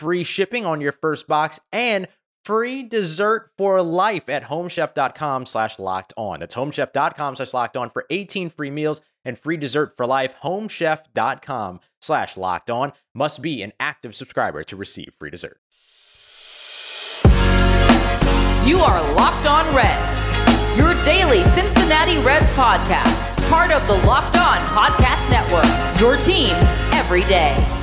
free shipping on your first box and free dessert for life at homechef.com slash locked on. That's homechef.com slash locked on for 18 free meals and free dessert for life. Homechef.com slash locked on must be an active subscriber to receive free dessert. You are Locked On Reds, your daily Cincinnati Reds podcast, part of the Locked On Podcast Network, your team every day.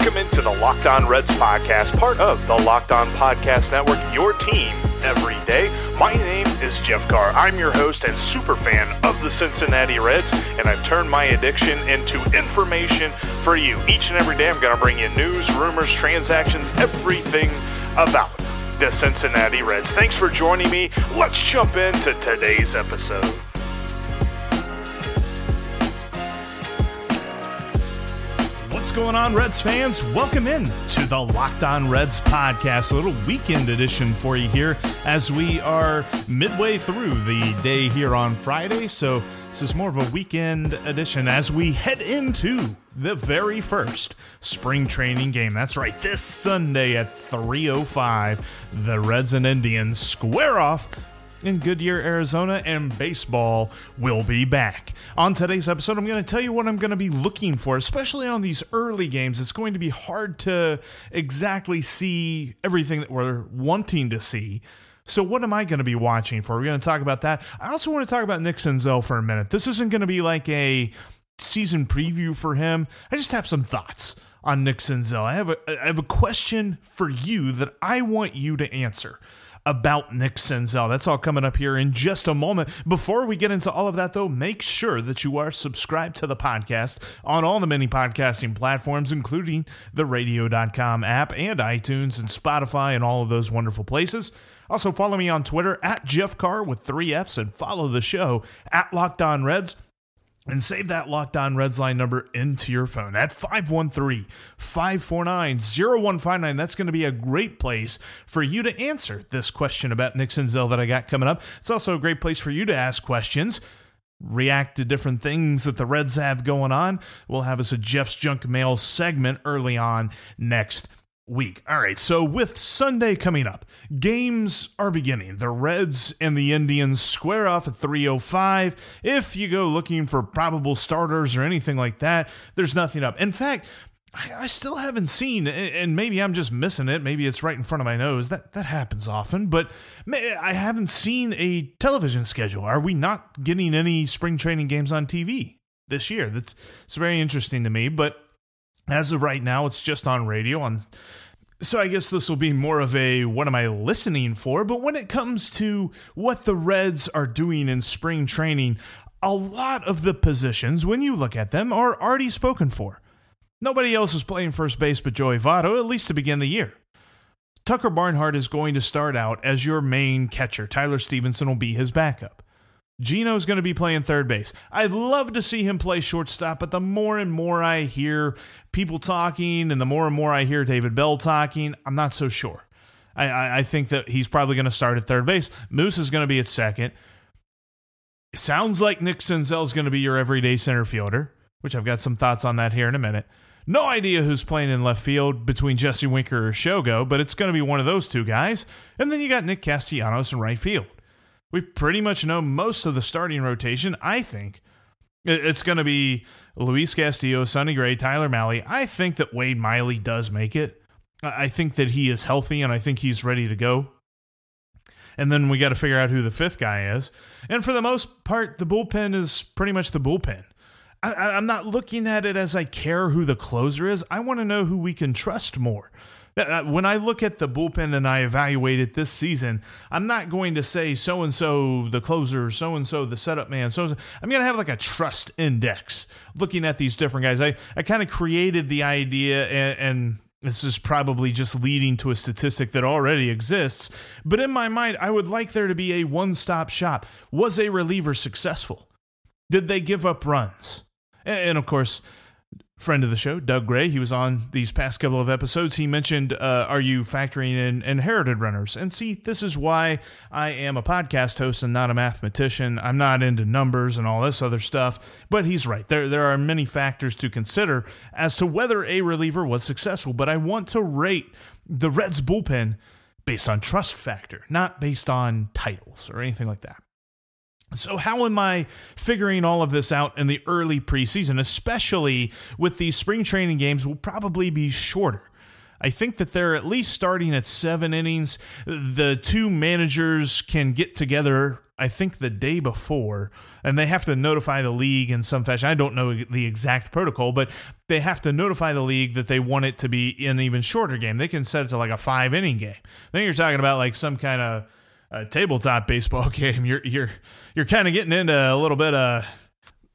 Welcome into the Locked On Reds podcast, part of the Locked On Podcast Network, your team every day. My name is Jeff Carr. I'm your host and super fan of the Cincinnati Reds, and I've turned my addiction into information for you. Each and every day, I'm going to bring you news, rumors, transactions, everything about the Cincinnati Reds. Thanks for joining me. Let's jump into today's episode. Going on, Reds fans? Welcome in to the Locked On Reds podcast, a little weekend edition for you here as we are midway through the day here on Friday. So, this is more of a weekend edition as we head into the very first spring training game. That's right, this Sunday at 3:05, the Reds and Indians square off in Goodyear, Arizona, and baseball will be back. On today's episode, I'm going to tell you what I'm going to be looking for, especially on these early games. It's going to be hard to exactly see everything that we're wanting to see. So, what am I going to be watching for? We're going to talk about that. I also want to talk about Nick Senzel for a minute. This isn't going to be like a season preview for him. I just have some thoughts on Nick Senzel. I have a I have a question for you that I want you to answer about Nick Senzel. That's all coming up here in just a moment. Before we get into all of that, though, make sure that you are subscribed to the podcast on all the many podcasting platforms, including the radio.com app and iTunes and Spotify and all of those wonderful places. Also, follow me on Twitter at Jeff Carr with three F's and follow the show at Locked On Reds and save that Locked On Reds line number into your phone at 513 549 0159. That's going to be a great place for you to answer this question about Senzel that I got coming up. It's also a great place for you to ask questions. React to different things that the Reds have going on. We'll have us a Jeff's Junk Mail segment early on next week. All right, so with Sunday coming up, games are beginning. The Reds and the Indians square off at 305. If you go looking for probable starters or anything like that, there's nothing up. In fact, I, still haven't seen, and maybe I'm just missing it. Maybe it's right in front of my nose. That that happens often, but I haven't seen a television schedule. Are we not getting any spring training games on TV this year? That's it's very interesting to me. But as of right now, it's just on radio. On so I guess this will be more of a what am I listening for? But when it comes to what the Reds are doing in spring training, a lot of the positions, when you look at them, are already spoken for. Nobody else is playing first base but Joey Votto, at least to begin the year. Tucker Barnhart is going to start out as your main catcher. Tyler Stephenson will be his backup. Geno's going to be playing third base. I'd love to see him play shortstop, but the more and more I hear people talking and the more and more I hear David Bell talking, I'm not so sure. I, I, I think that he's probably going to start at third base. Moose is going to be at second. sounds like Nick Senzel is going to be your everyday center fielder, which I've got some thoughts on that here in a minute. No idea who's playing in left field between Jesse Winker or Shogo, but it's going to be one of those two guys. And then you got Nick Castellanos in right field. We pretty much know most of the starting rotation. I think it's going to be Luis Castillo, Sonny Gray, Tyler Mahle. I think that Wade Miley does make it. I think that he is healthy and I think he's ready to go. and then we got to figure out who the fifth guy is. And for the most part, the bullpen is pretty much the bullpen. I, am not looking at it as I care who the closer is. I want to know who we can trust more. When I look at the bullpen and I evaluate it this season, I'm not going to say so and so the closer, so and so the setup man. So I'm going to have like a trust index looking at these different guys. I, I kind of created the idea and, and this is probably just leading to a statistic that already exists. But in my mind, I would like there to be a one stop shop. Was a reliever successful? Did they give up runs? And, of course, friend of the show, Doug Gray, he was on these past couple of episodes. He mentioned, uh, Are you factoring in inherited runners? And see, this is why I am a podcast host and not a mathematician. I'm not into numbers and all this other stuff. But he's right. There, there are many factors to consider as to whether a reliever was successful. But I want to rate the Reds bullpen based on trust factor, not based on titles or anything like that. So, how am I figuring all of this out in the early preseason, especially with these spring training games will probably be shorter? I think that they're at least starting at seven innings. The two managers can get together, I think, the day before, and they have to notify the league in some fashion. I don't know the exact protocol, but they have to notify the league that they want it to be an even shorter game. They can set it to like a five inning game. Then you're talking about like some kind of a tabletop baseball game, you're you're you're kind of getting into a little bit of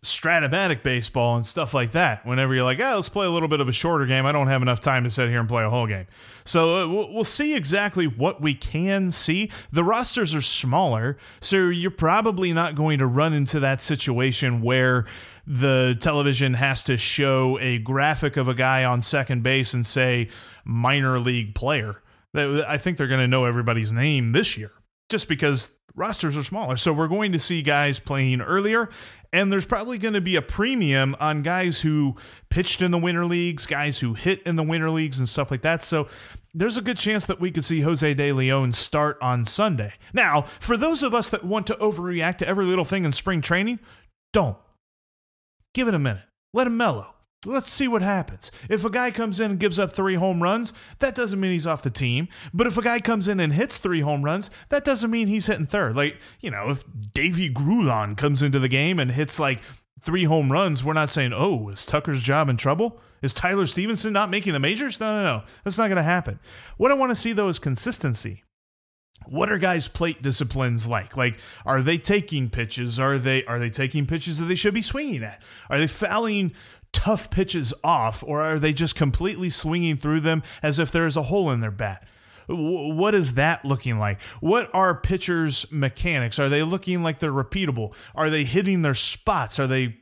Strat-O-Matic baseball and stuff like that. Whenever you're like, oh, let's play a little bit of a shorter game, I don't have enough time to sit here and play a whole game. So uh, we'll, we'll see exactly what we can see. The rosters are smaller, so you're probably not going to run into that situation where the television has to show a graphic of a guy on second base and say minor league player. I think they're going to know everybody's name this year just because rosters are smaller. So we're going to see guys playing earlier, and there's probably going to be a premium on guys who pitched in the winter leagues, guys who hit in the winter leagues, and stuff like that. So there's a good chance that we could see Jose De Leon start on Sunday. Now, for those of us that want to overreact to every little thing in spring training, don't. Give it a minute. Let him mellow. Let's see what happens. If a guy comes in and gives up three home runs, that doesn't mean he's off the team. But if a guy comes in and hits three home runs, that doesn't mean he's hitting third. Like, you know, if Deivy Grullon comes into the game and hits like three home runs, we're not saying, oh, is Tucker's job in trouble? Is Tyler Stephenson not making the majors? No, no, no. That's not going to happen. What I want to see, though, is consistency what are guys plate disciplines like like are they taking pitches are they are they taking pitches that they should be swinging at are they fouling tough pitches off, or are they just completely swinging through them as if there is a hole in their bat? What is that looking like? What are pitchers' mechanics? Are they looking like they're repeatable? Are they hitting their spots? Are they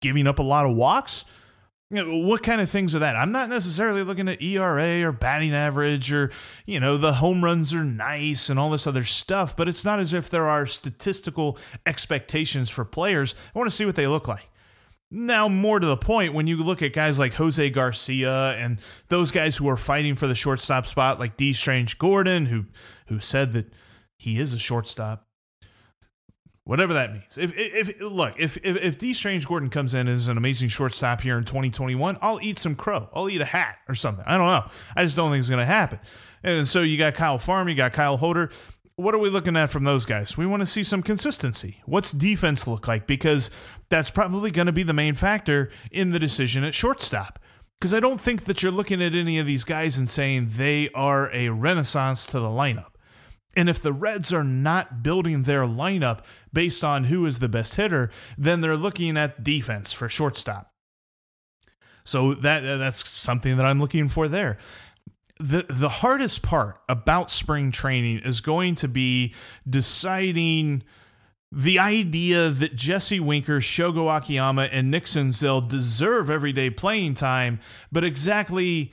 giving up a lot of walks? You know, what kind of things are that? I'm not necessarily looking at ERA or batting average or, you know, the home runs are nice and all this other stuff, but it's not as if there are statistical expectations for players. I want to see what they look like. Now, more to the point, when you look at guys like Jose Garcia and those guys who are fighting for the shortstop spot, like Dee Strange-Gordon, who who said that he is a shortstop, whatever that means. If if, look, if if, if Dee Strange-Gordon comes in as an amazing shortstop here in 2021, I'll eat some crow. I'll eat a hat or something. I don't know. I just don't think it's going to happen. And so you got Kyle Farm, you got Kyle Holder what are we looking at from those guys? We want to see some consistency. What's defense look like? Because that's probably going to be the main factor in the decision at shortstop. Because I don't think that you're looking at any of these guys and saying they are a renaissance to the lineup. And if the Reds are not building their lineup based on who is the best hitter, then they're looking at defense for shortstop. So that that's something that I'm looking for there the the hardest part about spring training is going to be deciding the idea that Jesse Winker, Shogo Akiyama, and Nick Senzel deserve everyday playing time, but exactly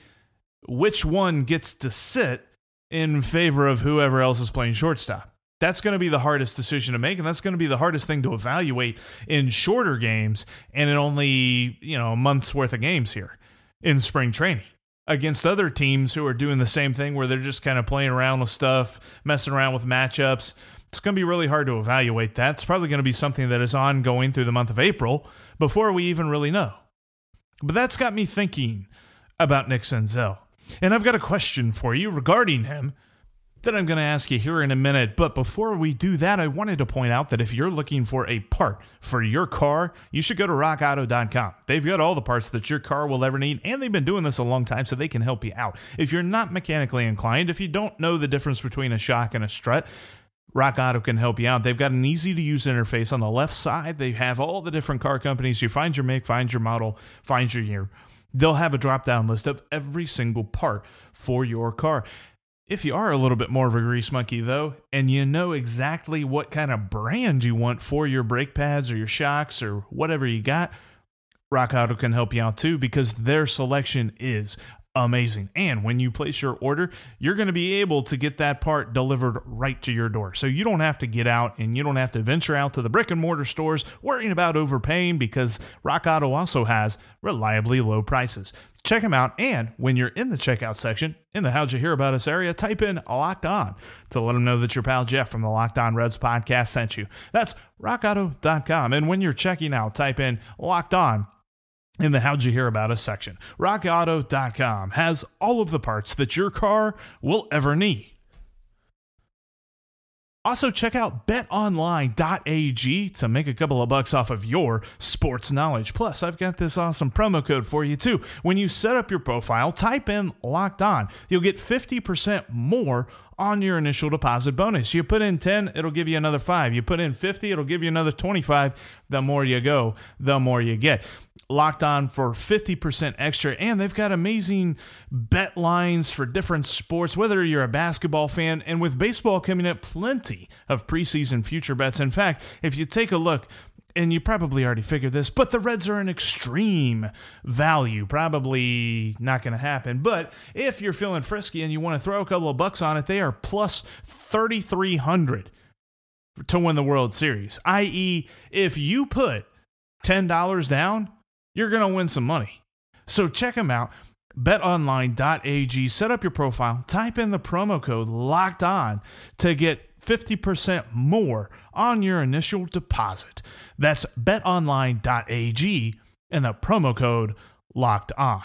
which one gets to sit in favor of whoever else is playing shortstop. That's going to be the hardest decision to make, and that's going to be the hardest thing to evaluate in shorter games and in only you know a month's worth of games here in spring training against other teams who are doing the same thing where they're just kind of playing around with stuff, messing around with matchups. It's going to be really hard to evaluate that. It's probably going to be something that is ongoing through the month of April before we even really know. But that's got me thinking about Nick Senzel. And I've got a question for you regarding him. That I'm going to ask you here in a minute. But before we do that, I wanted to point out that if you're looking for a part for your car, you should go to rockauto.com. They've got all the parts that your car will ever need, and they've been doing this a long time, so they can help you out. If you're not mechanically inclined, if you don't know the difference between a shock and a strut, Rock Auto can help you out. They've got an easy to use interface on the left side. They have all the different car companies. You find your make, find your model, find your year. They'll have a drop down list of every single part for your car. If you are a little bit more of a grease monkey, though, and you know exactly what kind of brand you want for your brake pads or your shocks or whatever you got, Rock Auto can help you out too because their selection is amazing. And when you place your order, you're going to be able to get that part delivered right to your door. So you don't have to get out and you don't have to venture out to the brick and mortar stores worrying about overpaying because Rock Auto also has reliably low prices. Check them out. And when you're in the checkout section in the How'd You Hear About Us area, type in Locked On to let them know that your pal Jeff from the Locked On Reds podcast sent you. That's rockauto.com. And when you're checking out, type in Locked On in the How'd You Hear About Us section. RockAuto.com has all of the parts that your car will ever need. Also, check out betonline.ag to make a couple of bucks off of your sports knowledge. Plus, I've got this awesome promo code for you too. When you set up your profile, type in locked on. You'll get 50% more on your initial deposit bonus. You put in 10, it'll give you another 5. You put in 50, it'll give you another 25. The more you go, the more you get locked on for 50% extra and they've got amazing bet lines for different sports whether you're a basketball fan and with baseball coming up plenty of preseason future bets in fact if you take a look and you probably already figured this, but the Reds are an extreme value. Probably not going to happen. But if you're feeling frisky and you want to throw a couple of bucks on it, they are plus 3,300 to win the World Series. I.e., if you put $10 down, you're going to win some money. So check them out. BetOnline.ag. Set up your profile. Type in the promo code locked on to get 50% more on your initial deposit. That's betonline.ag and the promo code locked on.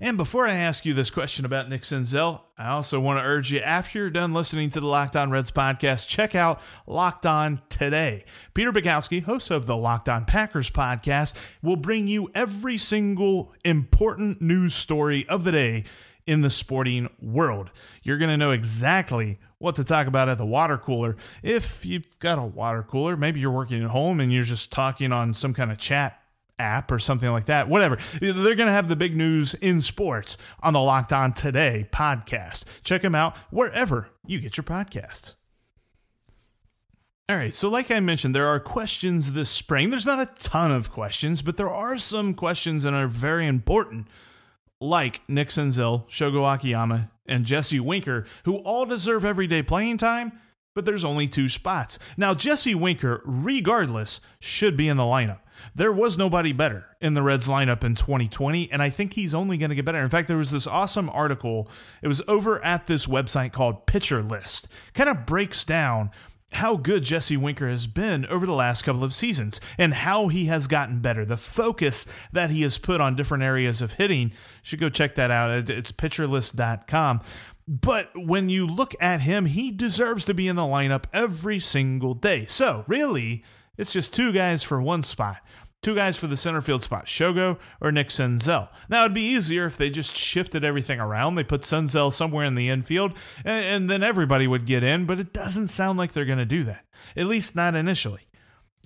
And before I ask you this question about Nick Senzel, I also want to urge you after you're done listening to the Locked On Reds podcast, check out Locked On Today. Peter Bukowski, host of the Locked On Packers podcast, will bring you every single important news story of the day in the sporting world. You're going to know exactly what to talk about at the water cooler. If you've got a water cooler, maybe you're working at home and you're just talking on some kind of chat app or something like that. Whatever. They're going to have the big news in sports on the Locked On Today podcast. Check them out wherever you get your podcasts. All right, so like I mentioned, there are questions this spring. There's not a ton of questions, but there are some questions that are very important, like Nick Senzel, Shogo Akiyama, and Jesse Winker, who all deserve everyday playing time, but there's only two spots. Now, Jesse Winker, regardless, should be in the lineup. There was nobody better in the Reds lineup in 2020, and I think he's only going to get better. In fact, there was this awesome article. It was over at this website called Pitcher List. Kind of breaks down how good Jesse Winker has been over the last couple of seasons and how he has gotten better. The focus that he has put on different areas of hitting. You should go check that out. It's pitcherlist.com. But when you look at him, he deserves to be in the lineup every single day. So, really, it's just two guys for one spot. Two guys for the center field spot, Shogo or Nick Senzel. Now, it'd be easier if they just shifted everything around. They put Senzel somewhere in the infield, and, and then everybody would get in, but it doesn't sound like they're going to do that, at least not initially.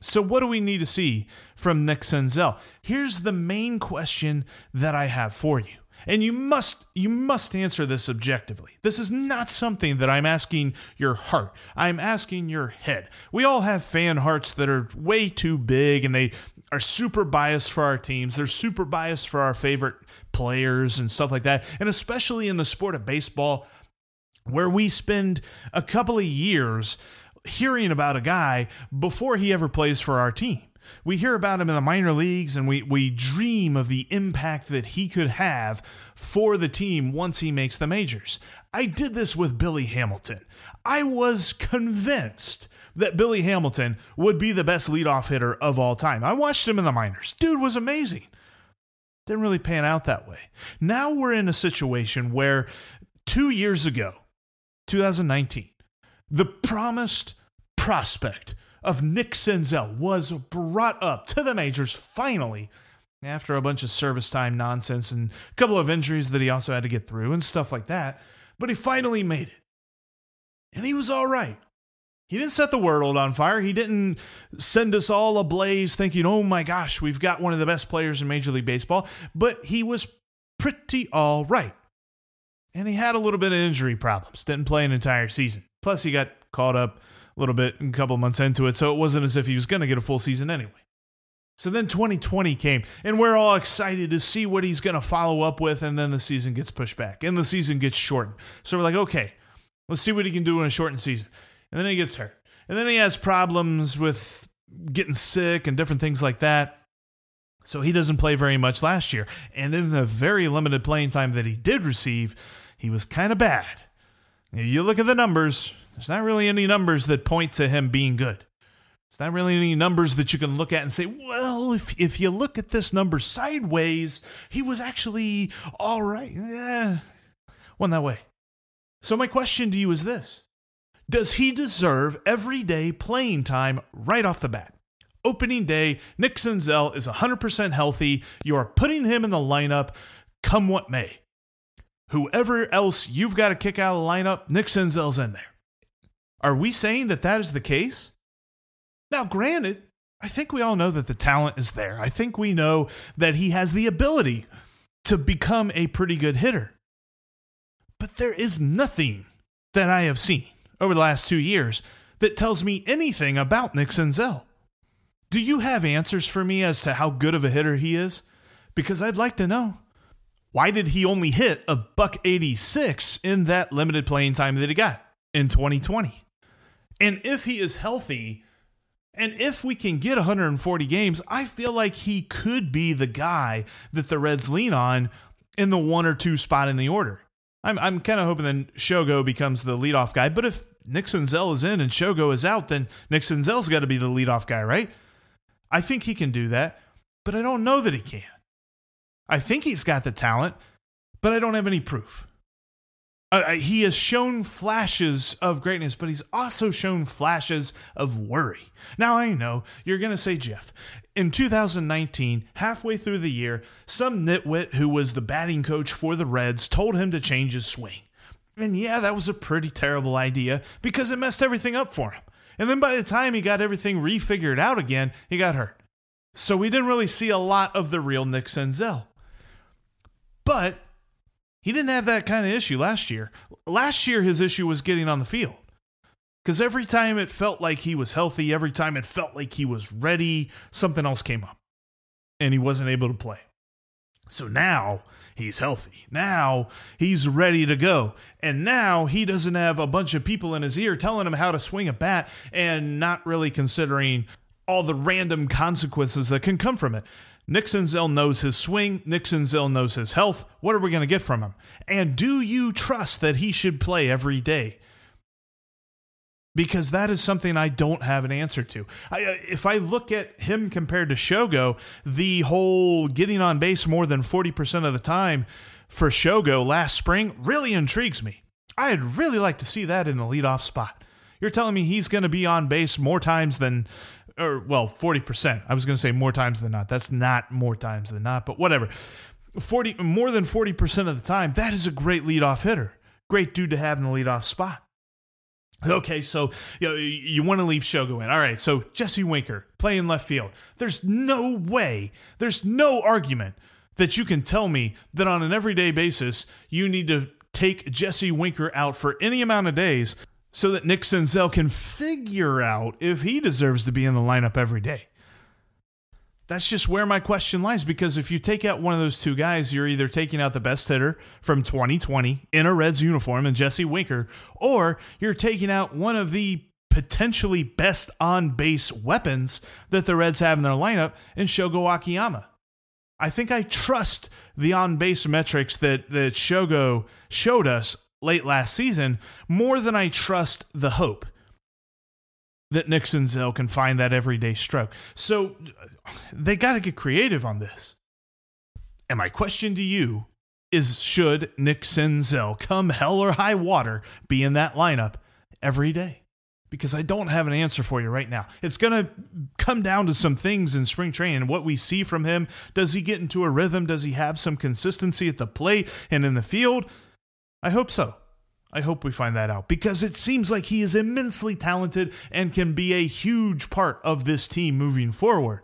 So, what do we need to see from Nick Senzel? Here's the main question that I have for you. And you must you must answer this objectively. This is not something that I'm asking your heart. I'm asking your head. We all have fan hearts that are way too big and they are super biased for our teams. They're super biased for our favorite players and stuff like that. And especially in the sport of baseball where we spend a couple of years hearing about a guy before he ever plays for our team. We hear about him in the minor leagues and we, we dream of the impact that he could have for the team once he makes the majors. I did this with Billy Hamilton. I was convinced that Billy Hamilton would be the best leadoff hitter of all time. I watched him in the minors. Dude was amazing. Didn't really pan out that way. Now we're in a situation where two years ago, 2019, the promised prospect of Nick Senzel was brought up to the majors finally after a bunch of service time nonsense and a couple of injuries that he also had to get through and stuff like that. But he finally made it. And he was all right. He didn't set the world on fire. He didn't send us all ablaze thinking, oh my gosh, we've got one of the best players in Major League Baseball. But he was pretty all right. And he had a little bit of injury problems. Didn't play an entire season. Plus, he got caught up little bit a couple months into it. So it wasn't as if he was going to get a full season anyway. So then 2020 came, and we're all excited to see what he's going to follow up with. And then the season gets pushed back and the season gets shortened. So we're like, okay, let's see what he can do in a shortened season. And then he gets hurt. And then he has problems with getting sick and different things like that. So he doesn't play very much last year. And in the very limited playing time that he did receive, he was kind of bad. You look at the numbers, there's not really any numbers that point to him being good. It's not really any numbers that you can look at and say, well, if, if you look at this number sideways, he was actually all right. Yeah, went that way. So, my question to you is this Does he deserve everyday playing time right off the bat? Opening day, Nick Senzel is 100% healthy. You are putting him in the lineup come what may. Whoever else you've got to kick out of the lineup, Nick Senzel's in there. Are we saying that that is the case? Now, granted, I think we all know that the talent is there. I think we know that he has the ability to become a pretty good hitter. But there is nothing that I have seen over the last two years that tells me anything about Nick Senzel. Do you have answers for me as to how good of a hitter he is? Because I'd like to know. Why did he only hit a buck 86 in that limited playing time that he got in 2020? And if he is healthy, and if we can get 140 games, I feel like he could be the guy that the Reds lean on in the one or two spot in the order. I'm, I'm kind of hoping that Shogo becomes the leadoff guy. But if Nick Senzel is in and Shogo is out, then Nick Senzel's got to be the leadoff guy, right? I think he can do that, but I don't know that he can. I think he's got the talent, but I don't have any proof. Uh, he has shown flashes of greatness, but he's also shown flashes of worry. Now, I know you're going to say, Jeff, in 2019, halfway through the year, some nitwit who was the batting coach for the Reds told him to change his swing. And yeah, that was a pretty terrible idea because it messed everything up for him. And then by the time he got everything refigured out again, he got hurt. So we didn't really see a lot of the real Nick Senzel. But he didn't have that kind of issue last year. Last year, his issue was getting on the field. Because every time it felt like he was healthy, every time it felt like he was ready, something else came up and he wasn't able to play. So now he's healthy. Now he's ready to go. And now he doesn't have a bunch of people in his ear telling him how to swing a bat and not really considering all the random consequences that can come from it. Nick Senzel knows his swing. Nick Senzel knows his health. What are we going to get from him? And do you trust that he should play every day? Because that is something I don't have an answer to. I, uh, if I look at him compared to Shogo, the whole getting on base more than 40% of the time for Shogo last spring really intrigues me. I'd really like to see that in the leadoff spot. You're telling me he's going to be on base more times than or well, 40%. I was going to say more times than not. That's not more times than not, but whatever. 40 more than 40% of the time, that is a great leadoff hitter. Great dude to have in the leadoff spot. Okay, so you, know, you want to leave Shogo in. All right, so Jesse Winker playing left field. There's no way, there's no argument that you can tell me that on an everyday basis you need to take Jesse Winker out for any amount of days so that Nick Senzel can figure out if he deserves to be in the lineup every day. That's just where my question lies because if you take out one of those two guys, you're either taking out the best hitter from 2020 in a Reds uniform and Jesse Winker, or you're taking out one of the potentially best on base weapons that the Reds have in their lineup in Shogo Akiyama. I think I trust the on base metrics that, that Shogo showed us late last season more than I trust the hope that Nick Senzel can find that everyday stroke. So they got to get creative on this. And my question to you is should Nick Senzel come hell or high water be in that lineup every day? Because I don't have an answer for you right now. It's going to come down to some things in spring training. What we see from him. Does he get into a rhythm? Does he have some consistency at the plate and in the field? I hope so. I hope we find that out because it seems like he is immensely talented and can be a huge part of this team moving forward.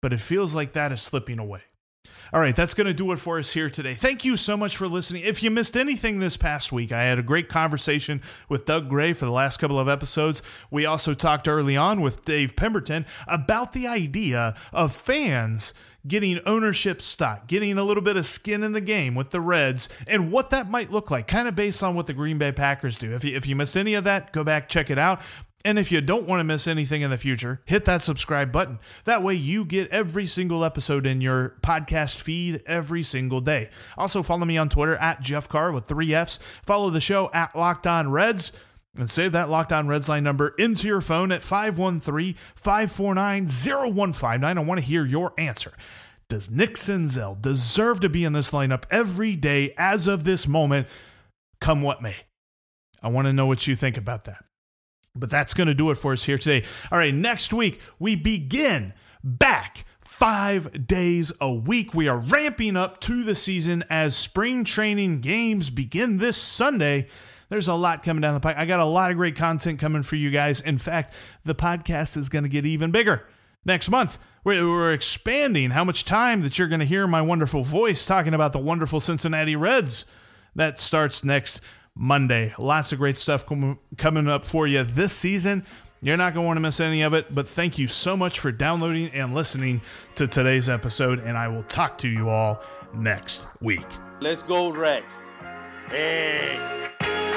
But it feels like that is slipping away. All right, that's going to do it for us here today. Thank you so much for listening. If you missed anything this past week, I had a great conversation with Doug Gray for the last couple of episodes. We also talked early on with Dave Pemberton about the idea of fans getting ownership stock, getting a little bit of skin in the game with the Reds, and what that might look like, kind of based on what the Green Bay Packers do. If you, if you missed any of that, go back, check it out. And if you don't want to miss anything in the future, hit that subscribe button. That way you get every single episode in your podcast feed every single day. Also, follow me on Twitter at Jeff Carr with three F's. Follow the show at Locked On Reds. And save that Locked On Reds line number into your phone at 513 549 0159. I want to hear your answer. Does Nick Senzel deserve to be in this lineup every day as of this moment, come what may? I want to know what you think about that. But that's going to do it for us here today. All right, next week we begin back five days a week. We are ramping up to the season as spring training games begin this Sunday. There's a lot coming down the pipe. I got a lot of great content coming for you guys. In fact, the podcast is going to get even bigger next month. We're, expanding how much time that you're going to hear my wonderful voice talking about the wonderful Cincinnati Reds. That starts next Monday. Lots of great stuff com- coming up for you this season. You're not going to want to miss any of it, but thank you so much for downloading and listening to today's episode, and I will talk to you all next week. Let's go, Rex. Hey.